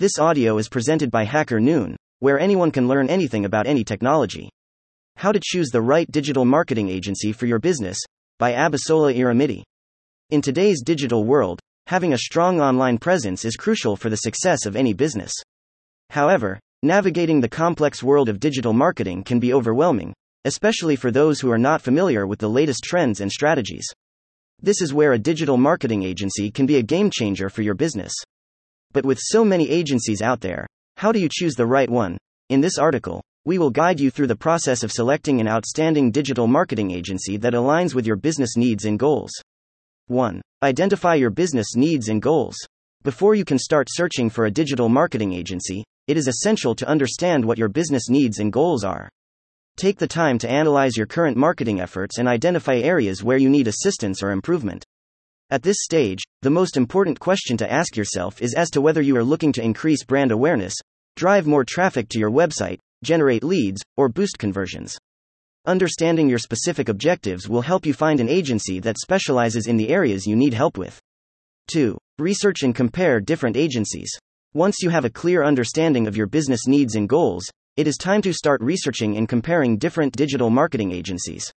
This audio is presented by HackerNoon, where anyone can learn anything about any technology. How to choose the right digital marketing agency for your business by Abisola Iremide. In today's digital world, having a strong online presence is crucial for the success of any business. However, navigating the complex world of digital marketing can be overwhelming, especially for those who are not familiar with the latest trends and strategies. This is where a digital marketing agency can be a game changer for your business. But with so many agencies out there, how do you choose the right one? In this article, we will guide you through the process of selecting an outstanding digital marketing agency that aligns with your business needs and goals. 1. Identify your business needs and goals. Before you can start searching for a digital marketing agency, it is essential to understand what your business needs and goals are. Take the time to analyze your current marketing efforts and identify areas where you need assistance or improvement. At this stage, the most important question to ask yourself is as to whether you are looking to increase brand awareness, drive more traffic to your website, generate leads, or boost conversions. Understanding your specific objectives will help you find an agency that specializes in the areas you need help with. 2. Research and compare different agencies. Once you have a clear understanding of your business needs and goals, it is time to start researching and comparing different digital marketing agencies.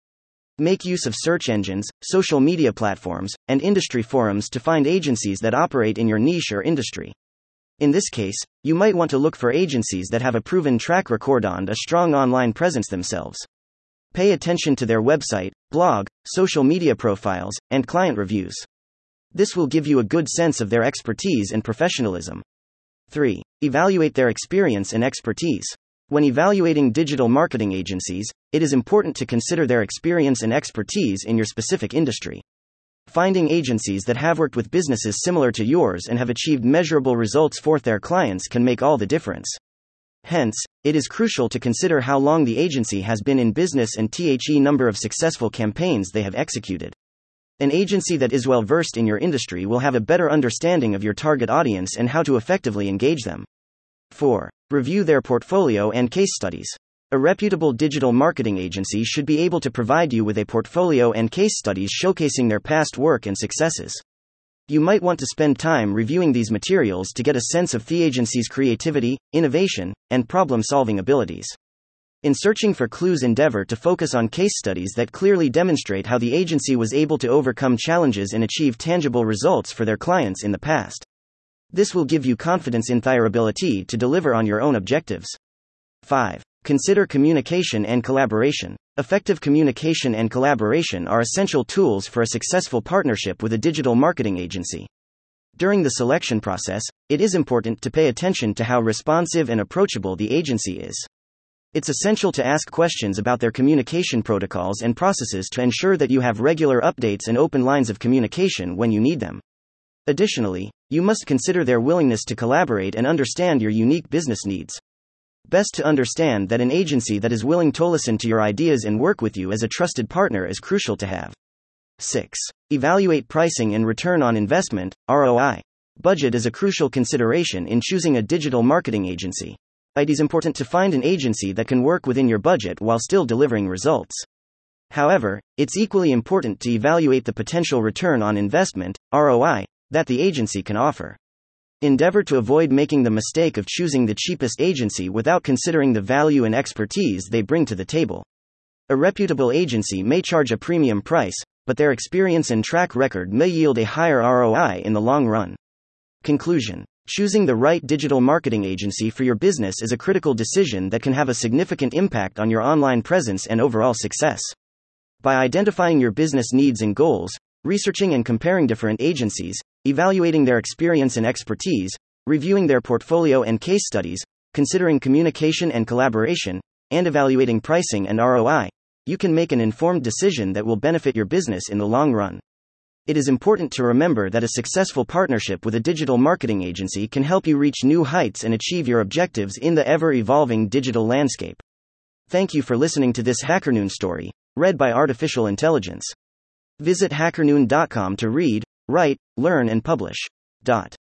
Make use of search engines, social media platforms, and industry forums to find agencies that operate in your niche or industry. In this case, you might want to look for agencies that have a proven track record and a strong online presence themselves. Pay attention to their website, blog, social media profiles, and client reviews. This will give you a good sense of their expertise and professionalism. 3. Evaluate their experience and expertise. When evaluating digital marketing agencies, it is important to consider their experience and expertise in your specific industry. Finding agencies that have worked with businesses similar to yours and have achieved measurable results for their clients can make all the difference. Hence, it is crucial to consider how long the agency has been in business and the number of successful campaigns they have executed. An agency that is well versed in your industry will have a better understanding of your target audience and how to effectively engage them. 4. Review their portfolio and case studies. A reputable digital marketing agency should be able to provide you with a portfolio and case studies showcasing their past work and successes. You might want to spend time reviewing these materials to get a sense of the agency's creativity, innovation, and problem solving abilities. In searching for clues, endeavor to focus on case studies that clearly demonstrate how the agency was able to overcome challenges and achieve tangible results for their clients in the past. This will give you confidence in their ability to deliver on your own objectives. 5. Consider communication and collaboration. Effective communication and collaboration are essential tools for a successful partnership with a digital marketing agency. During the selection process, it is important to pay attention to how responsive and approachable the agency is. It's essential to ask questions about their communication protocols and processes to ensure that you have regular updates and open lines of communication when you need them. Additionally, you must consider their willingness to collaborate and understand your unique business needs. Best to understand that an agency that is willing to listen to your ideas and work with you as a trusted partner is crucial to have. 6. Evaluate pricing and return on investment, ROI. Budget is a crucial consideration in choosing a digital marketing agency. It is important to find an agency that can work within your budget while still delivering results. However, it's equally important to evaluate the potential return on investment, ROI, that the agency can offer. Endeavor to avoid making the mistake of choosing the cheapest agency without considering the value and expertise they bring to the table. A reputable agency may charge a premium price, but their experience and track record may yield a higher ROI in the long run. Conclusion Choosing the right digital marketing agency for your business is a critical decision that can have a significant impact on your online presence and overall success. By identifying your business needs and goals, researching and comparing different agencies, evaluating their experience and expertise, reviewing their portfolio and case studies, considering communication and collaboration, and evaluating pricing and ROI, you can make an informed decision that will benefit your business in the long run. It is important to remember that a successful partnership with a digital marketing agency can help you reach new heights and achieve your objectives in the ever evolving digital landscape. Thank you for listening to this HackerNoon story, read by Artificial Intelligence. Visit hackernoon.com to read, write, learn, and publish. Dot.